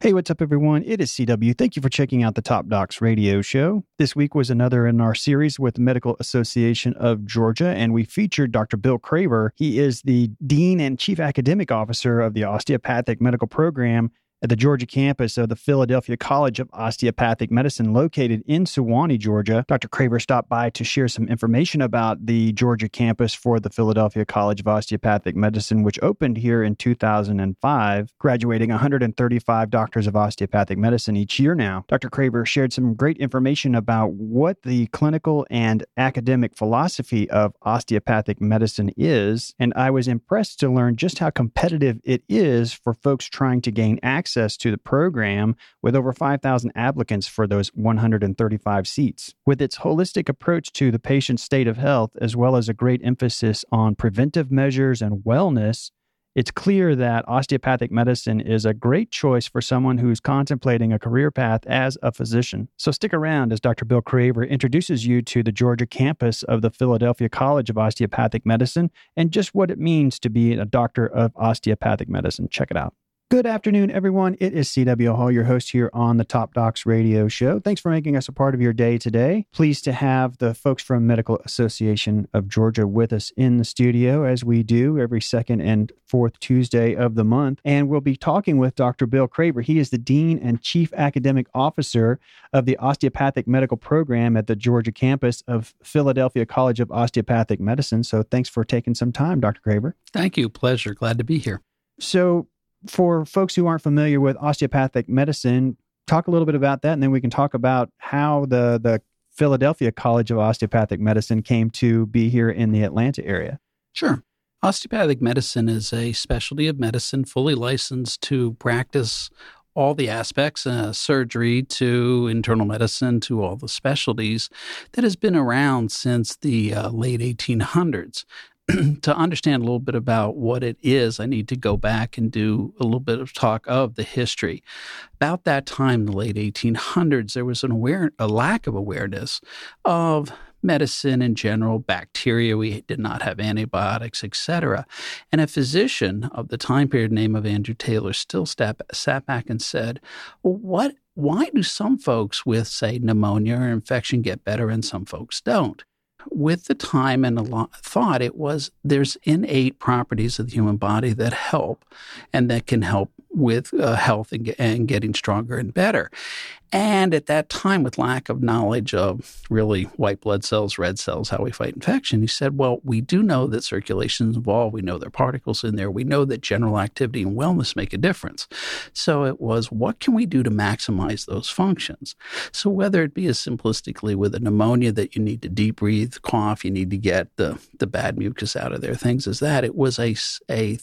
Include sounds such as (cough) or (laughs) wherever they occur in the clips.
Hey, what's up, everyone? It is CW. Thank you for checking out the Top Docs radio show. This week was another in our series with Medical Association of Georgia, and we featured Dr. Bill Craver. He is the Dean and Chief Academic Officer of the Osteopathic Medical Program at the Georgia campus of the Philadelphia College of Osteopathic Medicine located in Suwanee, Georgia. Dr. Craver stopped by to share some information about the Georgia campus for the Philadelphia College of Osteopathic Medicine, which opened here in 2005, graduating 135 doctors of osteopathic medicine each year now. Dr. Craver shared some great information about what the clinical and academic philosophy of osteopathic medicine is, and I was impressed to learn just how competitive it is for folks trying to gain access access to the program with over 5,000 applicants for those 135 seats. With its holistic approach to the patient's state of health, as well as a great emphasis on preventive measures and wellness, it's clear that osteopathic medicine is a great choice for someone who's contemplating a career path as a physician. So stick around as Dr. Bill Craver introduces you to the Georgia campus of the Philadelphia College of Osteopathic Medicine and just what it means to be a doctor of osteopathic medicine. Check it out. Good afternoon, everyone. It is CW Hall, your host here on the Top Docs radio show. Thanks for making us a part of your day today. Pleased to have the folks from Medical Association of Georgia with us in the studio, as we do every second and fourth Tuesday of the month. And we'll be talking with Dr. Bill Craver. He is the Dean and Chief Academic Officer of the Osteopathic Medical Program at the Georgia campus of Philadelphia College of Osteopathic Medicine. So thanks for taking some time, Dr. Craver. Thank you. Pleasure. Glad to be here. So, for folks who aren't familiar with osteopathic medicine, talk a little bit about that, and then we can talk about how the the Philadelphia College of Osteopathic Medicine came to be here in the Atlanta area. Sure. Osteopathic medicine is a specialty of medicine fully licensed to practice all the aspects, uh, surgery to internal medicine to all the specialties that has been around since the uh, late 1800s. (clears throat) to understand a little bit about what it is, I need to go back and do a little bit of talk of the history. About that time, the late 1800s, there was an aware, a lack of awareness of medicine in general, bacteria. We did not have antibiotics, etc. And a physician of the time period, name of Andrew Taylor Still sat, sat back and said, "Well, what? Why do some folks with, say, pneumonia or infection get better and some folks don't?" With the time and a lot thought, it was there's innate properties of the human body that help and that can help with uh, health and, and getting stronger and better. And at that time, with lack of knowledge of really white blood cells, red cells, how we fight infection, he said, Well, we do know that circulation is involved. We know there are particles in there. We know that general activity and wellness make a difference. So it was, what can we do to maximize those functions? So whether it be as simplistically with a pneumonia that you need to deep breathe, cough, you need to get the, the bad mucus out of there, things as that, it was a, a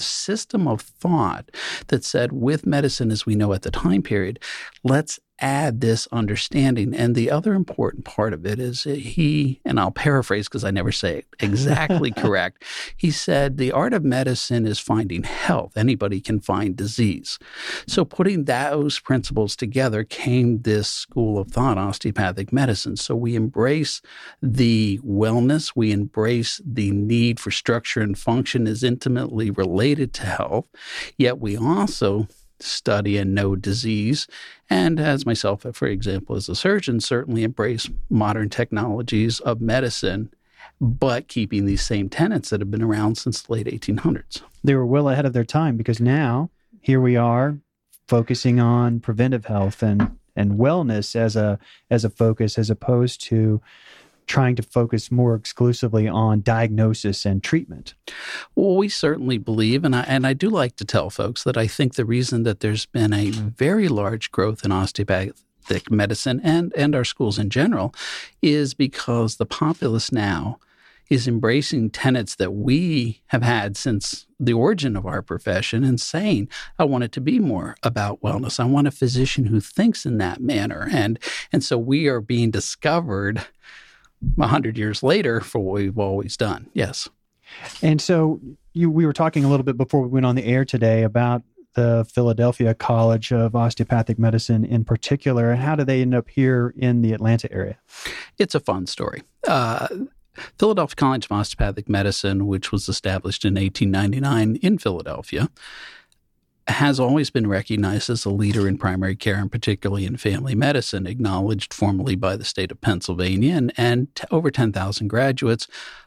system of thought that said, with medicine as we know at the time period, let's add this understanding. And the other important part of it is he, and I'll paraphrase because I never say it (laughs) exactly correct. He said, the art of medicine is finding health. Anybody can find disease. So putting those principles together came this school of thought, osteopathic medicine. So we embrace the wellness, we embrace the need for structure and function is intimately related to health, yet we also study and know disease. And as myself, for example, as a surgeon, certainly embrace modern technologies of medicine, but keeping these same tenets that have been around since the late 1800s. They were well ahead of their time because now here we are focusing on preventive health and and wellness as a as a focus as opposed to trying to focus more exclusively on diagnosis and treatment? Well, we certainly believe, and I, and I do like to tell folks that I think the reason that there's been a very large growth in osteopathic medicine and, and our schools in general is because the populace now is embracing tenets that we have had since the origin of our profession and saying, I want it to be more about wellness. I want a physician who thinks in that manner. And, and so we are being discovered a hundred years later for what we've always done. Yes. And so you, we were talking a little bit before we went on the air today about the Philadelphia College of Osteopathic Medicine in particular, and how do they end up here in the Atlanta area? It's a fun story. Uh, Philadelphia College of Osteopathic Medicine, which was established in 1899 in Philadelphia, has always been recognized as a leader in primary care and particularly in family medicine, acknowledged formally by the state of Pennsylvania, and, and t- over 10,000 graduates,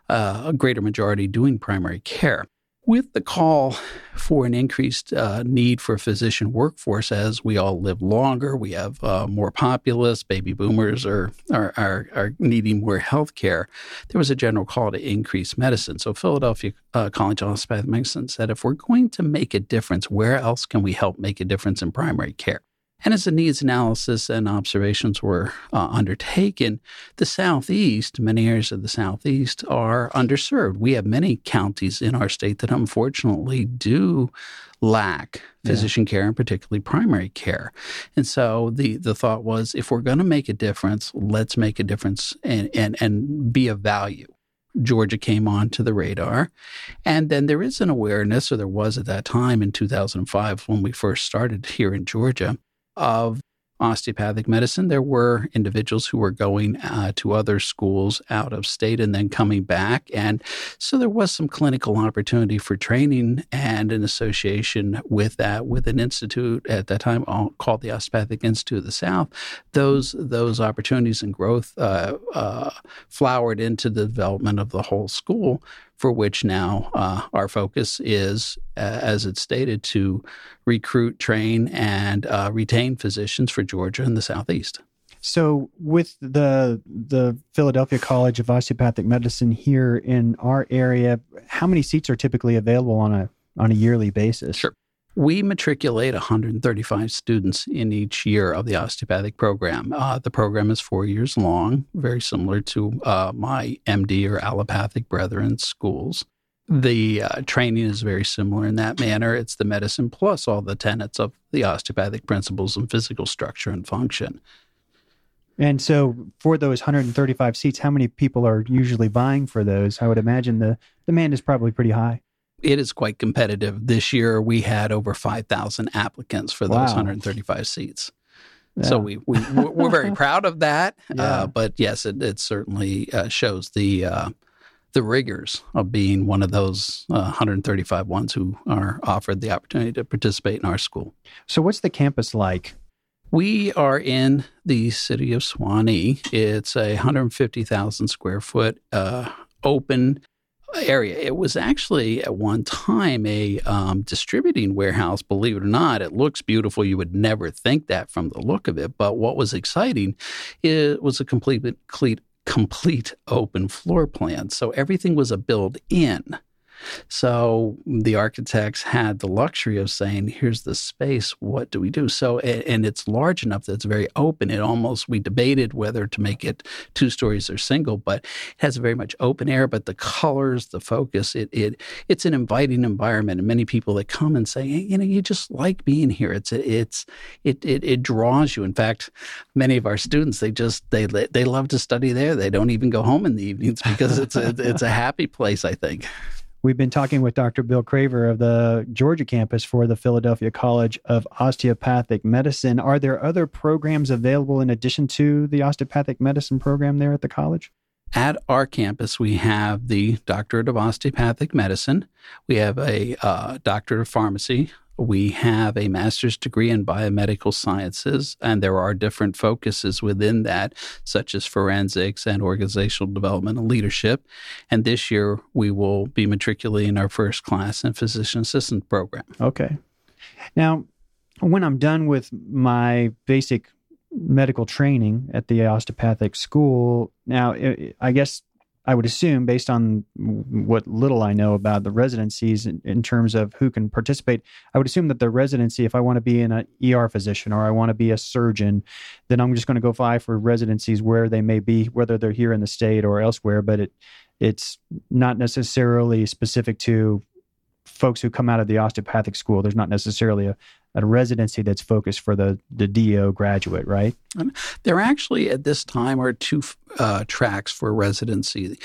uh, a greater majority doing primary care with the call for an increased uh, need for physician workforce as we all live longer, we have uh, more populace, baby boomers are, are, are, are, needing more health care, there was a general call to increase medicine. So Philadelphia uh, College of Osteopathic Medicine said, if we're going to make a difference, where else can we help make a difference in primary care? And as the needs analysis and observations were uh, undertaken, the Southeast, many areas of the Southeast, are underserved. We have many counties in our state that unfortunately do lack physician yeah. care and particularly primary care. And so the, the thought was if we're going to make a difference, let's make a difference and, and, and be of value. Georgia came onto the radar. And then there is an awareness, or there was at that time in 2005 when we first started here in Georgia, of osteopathic medicine. There were individuals who were going uh, to other schools out of state and then coming back. And so there was some clinical opportunity for training and an association with that, with an institute at that time called the Osteopathic Institute of the South. Those, those opportunities and growth uh, uh, flowered into the development of the whole school for which now uh, our focus is, uh, as it's stated, to recruit, train, and uh, retain physicians for Georgia and the Southeast. So, with the the Philadelphia College of Osteopathic Medicine here in our area, how many seats are typically available on a on a yearly basis? Sure. We matriculate 135 students in each year of the osteopathic program. Uh, the program is four years long, very similar to uh, my MD or allopathic brethren schools. The uh, training is very similar in that manner. It's the medicine plus all the tenets of the osteopathic principles and physical structure and function. And so, for those 135 seats, how many people are usually vying for those? I would imagine the demand is probably pretty high it is quite competitive. This year we had over 5,000 applicants for those wow. 135 seats. Yeah. So we, we we're very (laughs) proud of that. Uh, yeah. Uh, but yes, it, it certainly uh, shows the uh, the rigors of being one of those 135 uh, ones who are offered the opportunity to participate in our school. So what's the campus like? We are in the city of Suwanee. It's a 150,000 square foot uh, open area. It was actually at one time a um, distributing warehouse, believe it or not. It looks beautiful. You would never think that from the look of it. But what was exciting it was a complete, complete, complete open floor plan. So everything was a build in. So the architects had the luxury of saying, here's the space, what do we do? So, and it's large enough that it's very open. It almost, we debated whether to make it two stories or single, but it has very much open air, but the colors, the focus, it, it it's an inviting environment. And many people that come and say, hey, you know, you just like being here. It's, it's, it, it, it draws you. In fact, many of our students, they just, they, they love to study there. They don't even go home in the evenings because it's a, it's a (laughs) happy place, I think. We've been talking with Dr. Bill Craver of the Georgia campus for the Philadelphia College of Osteopathic Medicine. Are there other programs available in addition to the osteopathic medicine program there at the college? At our campus, we have the Doctorate of Osteopathic Medicine. We have a uh, Doctorate of Pharmacy, we have a master's degree in biomedical sciences, and there are different focuses within that, such as forensics and organizational development and leadership. And this year, we will be matriculating our first class in physician assistant program. Okay. Now, when I'm done with my basic medical training at the osteopathic school, now I guess I would assume, based on what little I know about the residencies in, in, terms of who can participate, I would assume that the residency, if I want to be an ER physician or I want to be a surgeon, then I'm just going to go fly for residencies where they may be, whether they're here in the state or elsewhere. But it, it's not necessarily specific to folks who come out of the osteopathic school. There's not necessarily a, a residency that's focused for the, the DO graduate, right? There actually, at this time, are two uh, tracks for residency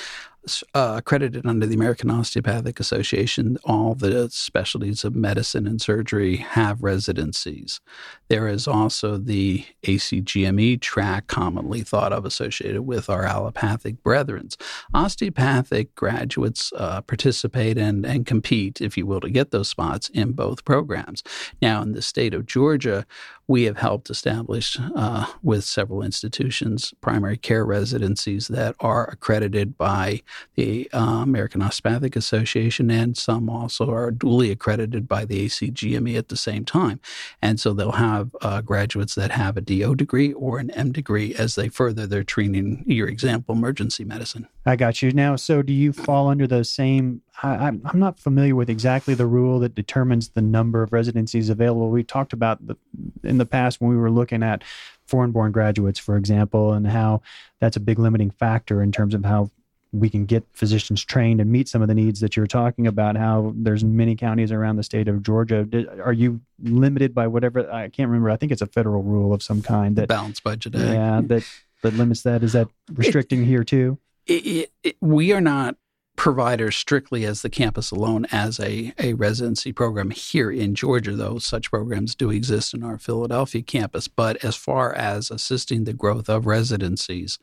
uh, accredited under the American Osteopathic Association, all the specialties of medicine and surgery have residencies. There is also the ACGME track, commonly thought of associated with our allopathic brethren. Osteopathic graduates uh, participate and, and compete, if you will, to get those spots in both programs. Now, in the state of Georgia, we have helped establish uh, with several institutions primary care residencies that are accredited by the uh, American Osteopathic Association, and some also are duly accredited by the ACGME at the same time. And so they'll have uh, graduates that have a DO degree or an M degree as they further their training, your example, emergency medicine. I got you. Now, so do you fall under those same? I, am not familiar with exactly the rule that determines the number of residencies available. We talked about the, in the past when we were looking at foreign born graduates, for example, and how that's a big limiting factor in terms of how we can get physicians trained and meet some of the needs that you're talking about how there's many counties around the state of georgia are you limited by whatever i can't remember i think it's a federal rule of some kind that balanced budget yeah that that limits that is that restricting it, here too it, it, we are not providers strictly as the campus alone as a, a residency program here in Georgia, though such programs do exist in our Philadelphia campus. But as far as assisting the growth of residencies,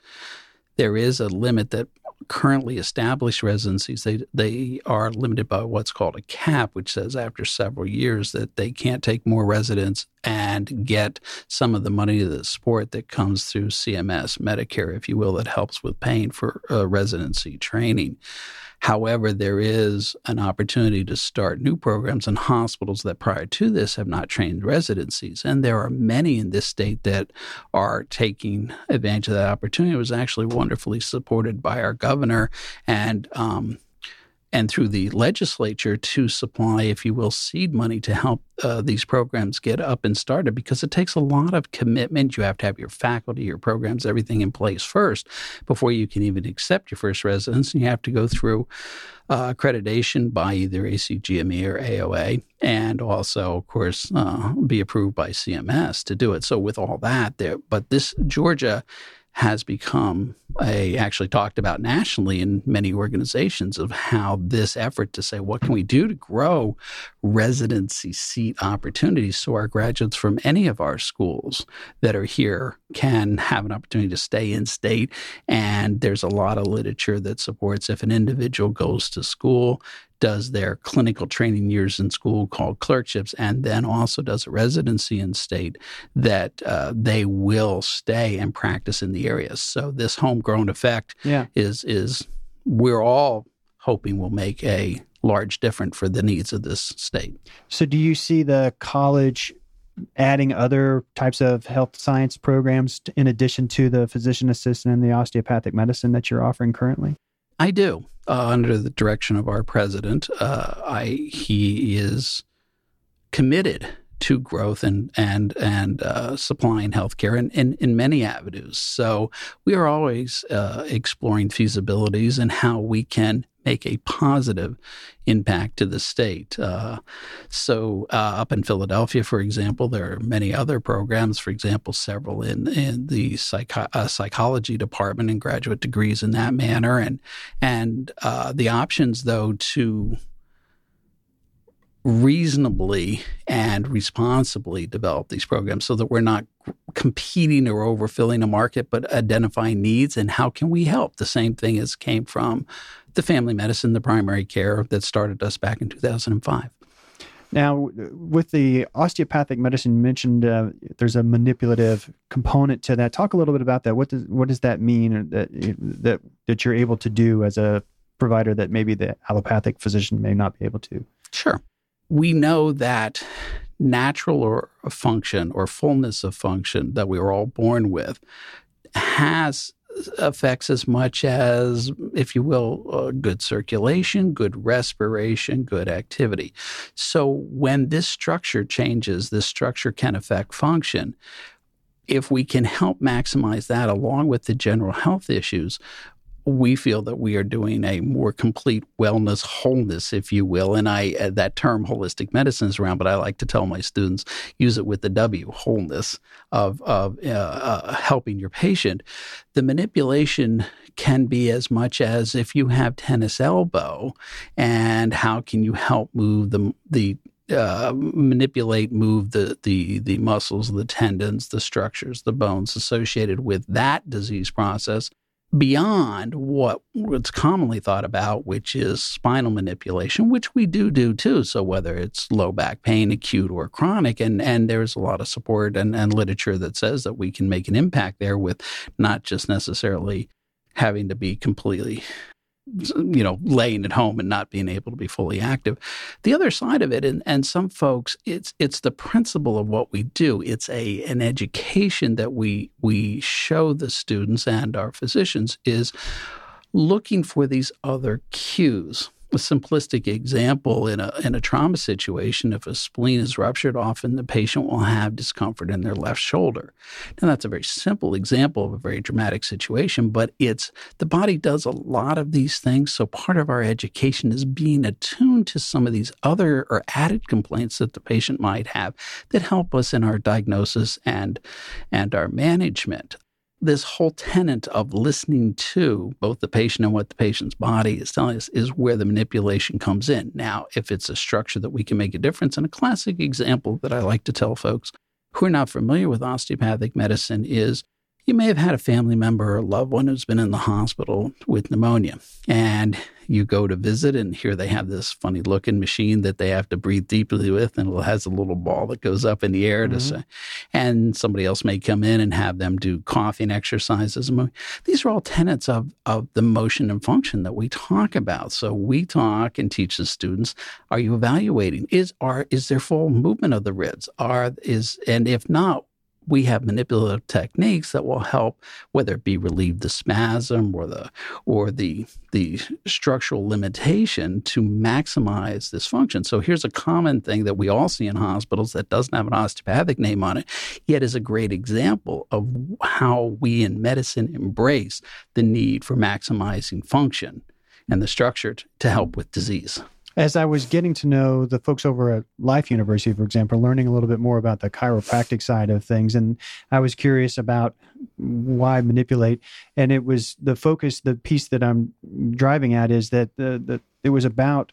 there is a limit that currently established residencies they they are limited by what's called a cap which says after several years that they can't take more residents and get some of the money of the support that comes through CMS Medicare if you will that helps with paying for uh, residency training However, there is an opportunity to start new programs in hospitals that prior to this have not trained residencies. And there are many in this state that are taking advantage of that opportunity. It was actually wonderfully supported by our governor and um, and through the legislature to supply, if you will, seed money to help uh, these programs get up and started because it takes a lot of commitment. You have to have your faculty, your programs, everything in place first before you can even accept your first residence. And you have to go through uh, accreditation by either ACGME or AOA, and also, of course, uh, be approved by CMS to do it. So, with all that there, but this Georgia has become a actually talked about nationally in many organizations of how this effort to say what can we do to grow residency seat opportunities so our graduates from any of our schools that are here can have an opportunity to stay in state? And there's a lot of literature that supports if an individual goes to school does their clinical training years in school called clerkships and then also does a residency in state that uh, they will stay and practice in the area. So this homegrown effect yeah. is is we're all hoping will make a large difference for the needs of this state. So do you see the college adding other types of health science programs in addition to the physician assistant and the osteopathic medicine that you're offering currently I do. Uh, under the direction of our president, uh, I he is committed to growth and and and uh, supplying healthcare in, in in many avenues. So we are always uh, exploring feasibilities and how we can make a positive impact to the state. Uh, so, uh, up in Philadelphia, for example, there are many other programs, for example, several in, in the uh, psychology department and graduate degrees in that manner. And, and uh, the options, though, to reasonably and responsibly develop these programs so that we're not competing or overfilling a market, but identifying needs and how can we help. The same thing as came from the family medicine, the primary care that started us back in 2005. Now, with the osteopathic medicine, mentioned uh, there's a manipulative component to that. Talk a little bit about that. What does what does that mean that that that you're able to do as a provider that maybe the allopathic physician may not be able to? Sure. We know that natural or function or fullness of function that we were all born with has affects as much as, if you will, uh, good circulation, good respiration, good activity. So when this structure changes, this structure can affect function. If we can help maximize that along with the general health issues, we feel that we are doing a more complete wellness wholeness if you will and i uh, that term holistic medicine is around but i like to tell my students use it with the w wholeness of, of uh, uh, helping your patient. The manipulation can be as much as if you have tennis elbow and how can you help move the the uh, manipulate, move the, the the muscles, the tendons, the structures, the bones associated with that disease process beyond what what's commonly thought about, which is spinal manipulation, which we do do too. So whether it's low back pain, acute or chronic, and and there's a lot of support and, and literature that says that we can make an impact there with not just necessarily having to be completely you know, laying at home and not being able to be fully active. The other side of it, and, and some folks, it's it's the principle of what we do. It's a an education that we we show the students and our physicians is looking for these other cues a simplistic example in a in a trauma situation, if a spleen is ruptured, often the patient will have discomfort in their left shoulder. Now that's a very simple example of a very dramatic situation, but it's the body does a lot of these things. So part of our education is being attuned to some of these other or added complaints that the patient might have that help us in our diagnosis and and our management this whole tenet of listening to both the patient and what the patient's body is telling us is where the manipulation comes in. Now, if it's a structure that we can make a difference, and a classic example that I like to tell folks who are not familiar with osteopathic medicine is you may have had a family member or loved one who's been in the hospital with pneumonia, and you go to visit, and here they have this funny looking machine that they have to breathe deeply with, and it has a little ball that goes up in the air mm-hmm. to say, and somebody else may come in and have them do coughing exercises. These are all tenets of, of the motion and function that we talk about. So we talk and teach the students: Are you evaluating? Is are is there full movement of the ribs? Are is and if not, we have manipulative techniques that will help, whether it be relieve the spasm or the or the the structural limitation to maximize this function. So here's a common thing that we all see in hospitals that doesn't have an osteopathic name on it, yet is a great example of how we in medicine embrace the need for maximizing function and the structure to help with disease as I was getting to know the folks over at Life University, for example, learning a little bit more about the chiropractic side of things, and I was curious about why manipulate. And it was the focus, the piece that I'm driving at is that the, the it was about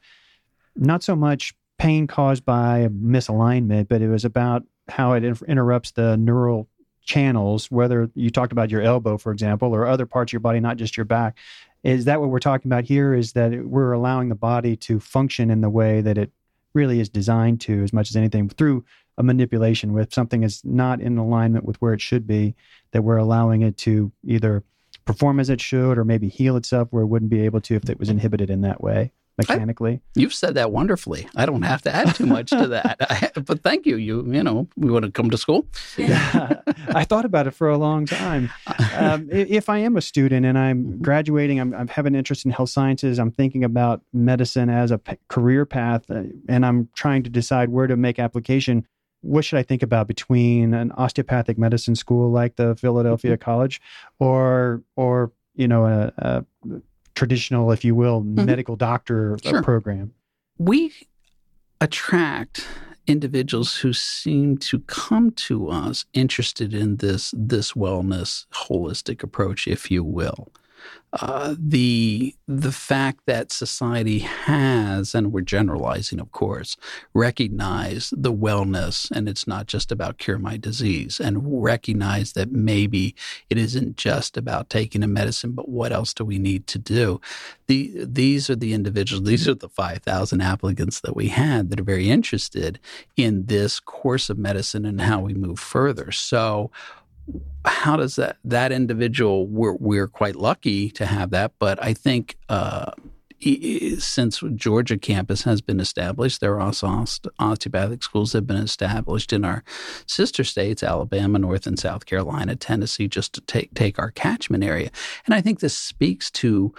not so much pain caused by misalignment, but it was about how it interrupts the neural channels, whether you talked about your elbow, for example, or other parts of your body, not just your back, is that what we're talking about here? Is that we're allowing the body to function in the way that it really is designed to, as much as anything, through a manipulation with something is not in alignment with where it should be, that we're allowing it to either perform as it should or maybe heal itself where it wouldn't be able to if it was inhibited in that way mechanically. I, you've said that wonderfully. I don't have to add too much to (laughs) that. I, but thank you. You you know, we want to come to school. Yeah, (laughs) I thought about it for a long time. Um, if I am a student and I'm mm-hmm. graduating, I'm, I'm having an interest in health sciences. I'm thinking about medicine as a p- career path, uh, and I'm trying to decide where to make application. What should I think about between an osteopathic medicine school like the Philadelphia mm-hmm. College, or or you know a, a traditional, if you will, mm-hmm. medical doctor uh, sure. program? We attract individuals who seem to come to us interested in this this wellness holistic approach if you will uh, the the fact that society has, and we're generalizing, of course, recognize the wellness, and it's not just about cure my disease, and recognize that maybe it isn't just about taking a medicine, but what else do we need to do? The, these are the individuals, these are the 5,000 applicants that we had that are very interested in this course of medicine and how we move further. So, how does that that individual we're we're quite lucky to have that but i think uh, since Georgia campus has been established, there are also osteopathic schools that have been established in our sister states, Alabama, North and South Carolina, Tennessee, just to take take our catchment area. And I think this speaks to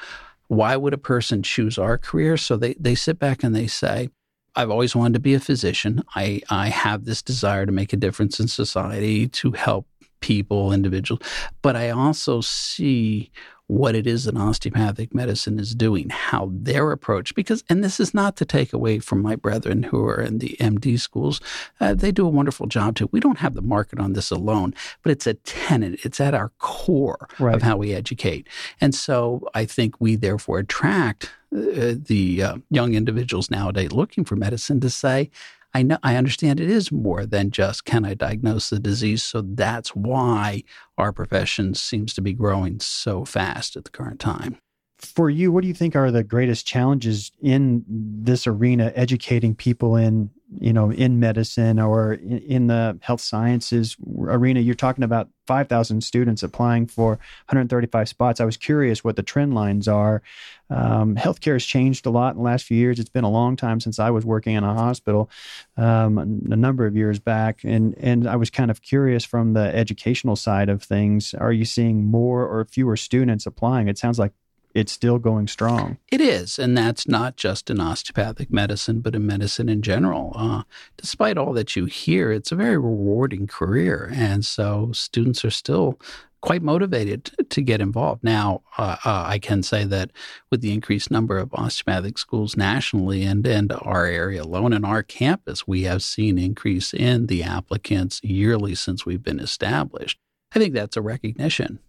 why would a person choose our career? So they they sit back and they say, I've always wanted to be a physician. I, I have this desire to make a difference in society, to help people, individuals, but I also see what it is that osteopathic medicine is doing, how their approach, because, and this is not to take away from my brethren who are in the MD schools, uh, they do a wonderful job too. We don't have the market on this alone, but it's a tenet, it's at our core right. of how we educate. And so I think we therefore attract uh, the uh, young individuals nowadays looking for medicine to say, I know I understand it is more than just can I diagnose the disease. So that's why our profession seems to be growing so fast at the current time. For you, what do you think are the greatest challenges in this arena, educating people in you know, in medicine or in, in the health sciences arena, you're talking about 5,000 students applying for 135 spots. I was curious what the trend lines are. Um, healthcare has changed a lot in the last few years. It's been a long time since I was working in a hospital, um, a number of years back, and and I was kind of curious from the educational side of things. Are you seeing more or fewer students applying? It sounds like it's still going strong. It is, and that's not just in osteopathic medicine, but in medicine in general. Uh, despite all that you hear, it's a very rewarding career, and so students are still quite motivated to get involved. Now, uh, uh, I can say that with the increased number of osteopathic schools nationally and in our area alone in our campus, we have seen increase in the applicants yearly since we've been established. I think that's a recognition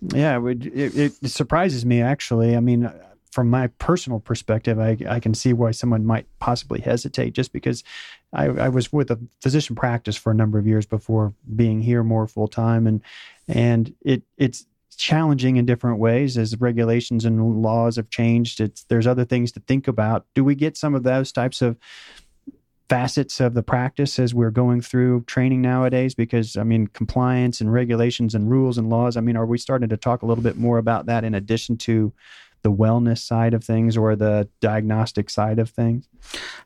yeah, it, it, it, surprises me actually. I mean, from my personal perspective, I, I can see why someone might possibly hesitate just because I, I was with a physician practice for a number of years before being here more full time, and and it it's challenging in different ways as regulations and laws have changed. It's there's other things to think about. Do we get some of those types of facets of the practice as we're going through training nowadays because i mean compliance and regulations and rules and laws i mean are we starting to talk a little bit more about that in addition to the wellness side of things or the diagnostic side of things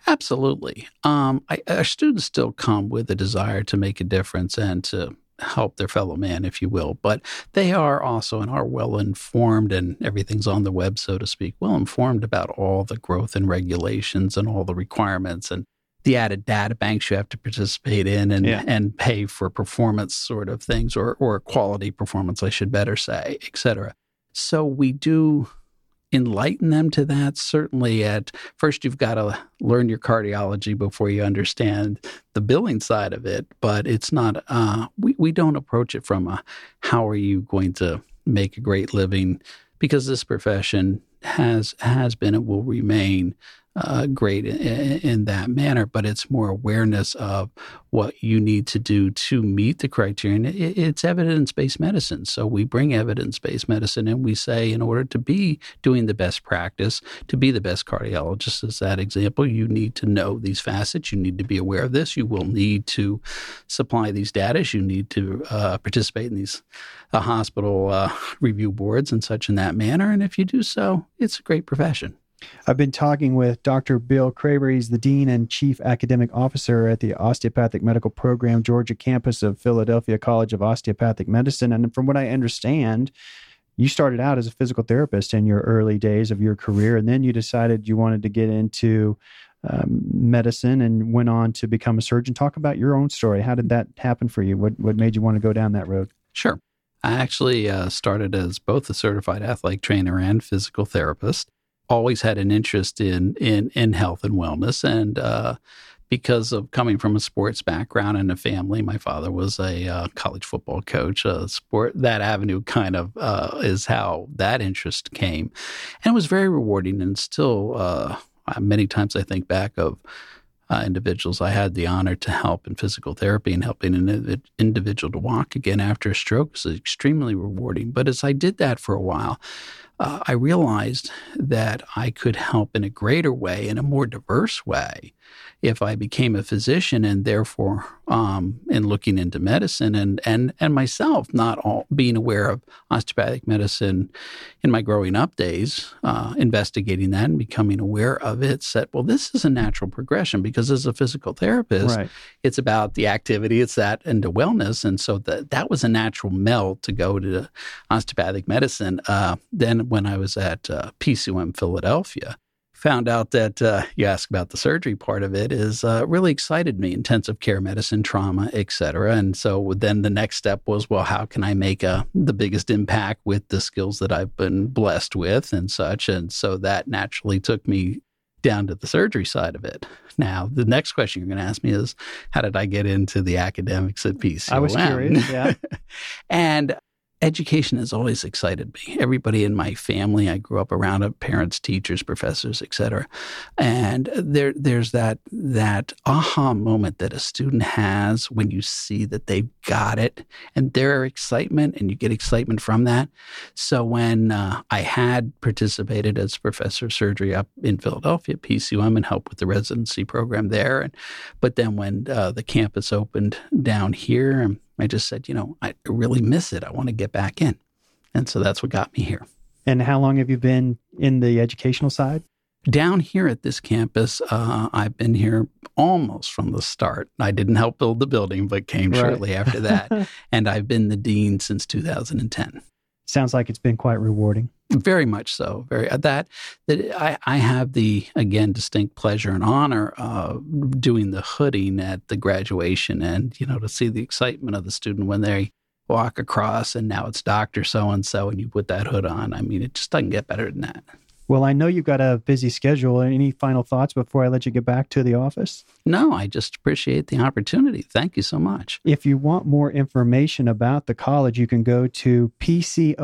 absolutely um, I, our students still come with a desire to make a difference and to help their fellow man, if you will. But they are also and are well informed, and everything's on the web, so to speak, well informed about all the growth and regulations and all the requirements and the added data banks you have to participate in and, yeah. and pay for performance sort of things or, or quality performance, I should better say, et cetera. So we do enlighten them to that. Certainly, at first, you've got to learn your cardiology before you understand the billing side of it. But it's not, uh, we, we don't approach it from a how are you going to make a great living because this profession has has been and will remain uh, great in, in, that manner, but it's more awareness of what you need to do to meet the criterion. It, it's evidence based medicine. So we bring evidence based medicine and we say, in order to be doing the best practice, to be the best cardiologist, as that example, you need to know these facets. You need to be aware of this. You will need to supply these data. You need to uh, participate in these uh, hospital uh, (laughs) review boards and such in that manner. And if you do so, it's a great profession. I've been talking with Dr. Bill Craver. He's the Dean and Chief Academic Officer at the Osteopathic Medical Program, Georgia campus of Philadelphia College of Osteopathic Medicine. And from what I understand, you started out as a physical therapist in your early days of your career, and then you decided you wanted to get into um, medicine and went on to become a surgeon. Talk about your own story. How did that happen for you? What what made you want to go down that road? Sure. I actually uh, started as both a certified athletic trainer and physical therapist always had an interest in in in health and wellness, and uh, because of coming from a sports background and a family, my father was a uh, college football coach. Uh, sport that avenue kind of uh, is how that interest came, and it was very rewarding. And still, uh, many times I think back of. Uh, individuals I had the honor to help in physical therapy and helping an individual to walk again after a stroke was extremely rewarding. But as I did that for a while, uh, I realized that I could help in a greater way, in a more diverse way, if I became a physician and therefore um, in looking into medicine and and and myself not all being aware of osteopathic medicine in my growing up days, uh, investigating that and becoming aware of it, said, well, this is a natural progression because as a physical therapist, right. it's about the activity, it's that and the wellness, and so that that was a natural meld to go to osteopathic medicine. Uh, then when I was at uh, PCOM Philadelphia found out that uh, you asked about the surgery part of it is uh, really excited me intensive care medicine trauma et cetera. And so then the next step was well how can i make a, uh, the biggest impact with the skills that i've been blessed with and such? And so that naturally took me down to the surgery side of it. Now the next question you're going to ask me is how did i get into the academics at pcom i was curious yeah. (laughs) And education has always excited me. Everybody in my family, I grew up around it, parents, teachers, professors, etc. And there, there's that that aha moment that a student has when you see that they've got it, and their excitement, and you get excitement from that. So when uh, I had participated as professor of surgery up in Philadelphia, PCOM, and helped with the residency program there, and but then when uh, the campus opened down here, I just said, you know, I really miss it. I want to get back in. And so that's what got me here. And how long have you been in the educational side? Down here at this campus, uh, I've been here almost from the start. I didn't help build the building, but came right. shortly after that. (laughs) and I've been the dean since 2010. Sounds like it's been quite rewarding. Very much so. Very uh, that that I, I have the again distinct pleasure and honor of doing the hooding at the graduation, and you know to see the excitement of the student when they walk across, and now it's Doctor So and So, and you put that hood on. I mean, it just doesn't get better than that. Well, I know you've got a busy schedule. Any final thoughts before I let you get back to the office? No, I just appreciate the opportunity. Thank you so much. If you want more information about the college, you can go to pcom.edu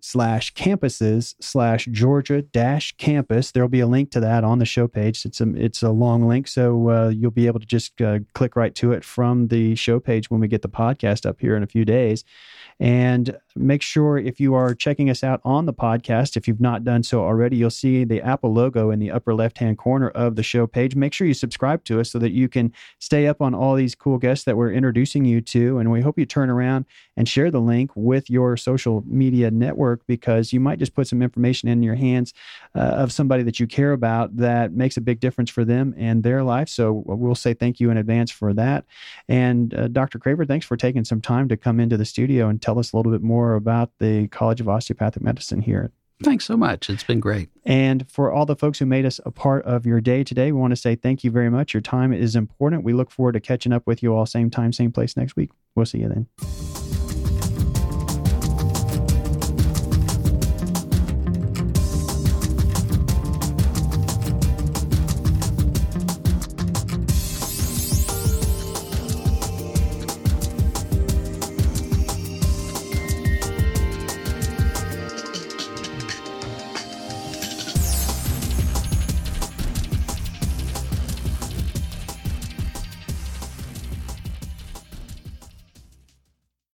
slash campuses slash Georgia dash campus. There'll be a link to that on the show page. It's a, it's a long link, so uh, you'll be able to just uh, click right to it from the show page when we get the podcast up here in a few days. And make sure if you are checking us out on the podcast, if you've not done so already, you'll see the Apple logo in the upper left hand corner of the show page. Make sure you subscribe to us so that you can stay up on all these cool guests that we're introducing you to. And we hope you turn around and share the link with your social media network because you might just put some information in your hands uh, of somebody that you care about that makes a big difference for them and their life. So we'll say thank you in advance for that. And uh, Dr. Craver, thanks for taking some time to come into the studio and tell us a little bit more about the College of Osteopathic Medicine here. Thanks so much. It's been great. And for all the folks who made us a part of your day today, we want to say thank you very much. Your time is important. We look forward to catching up with you all same time, same place next week. We'll see you then.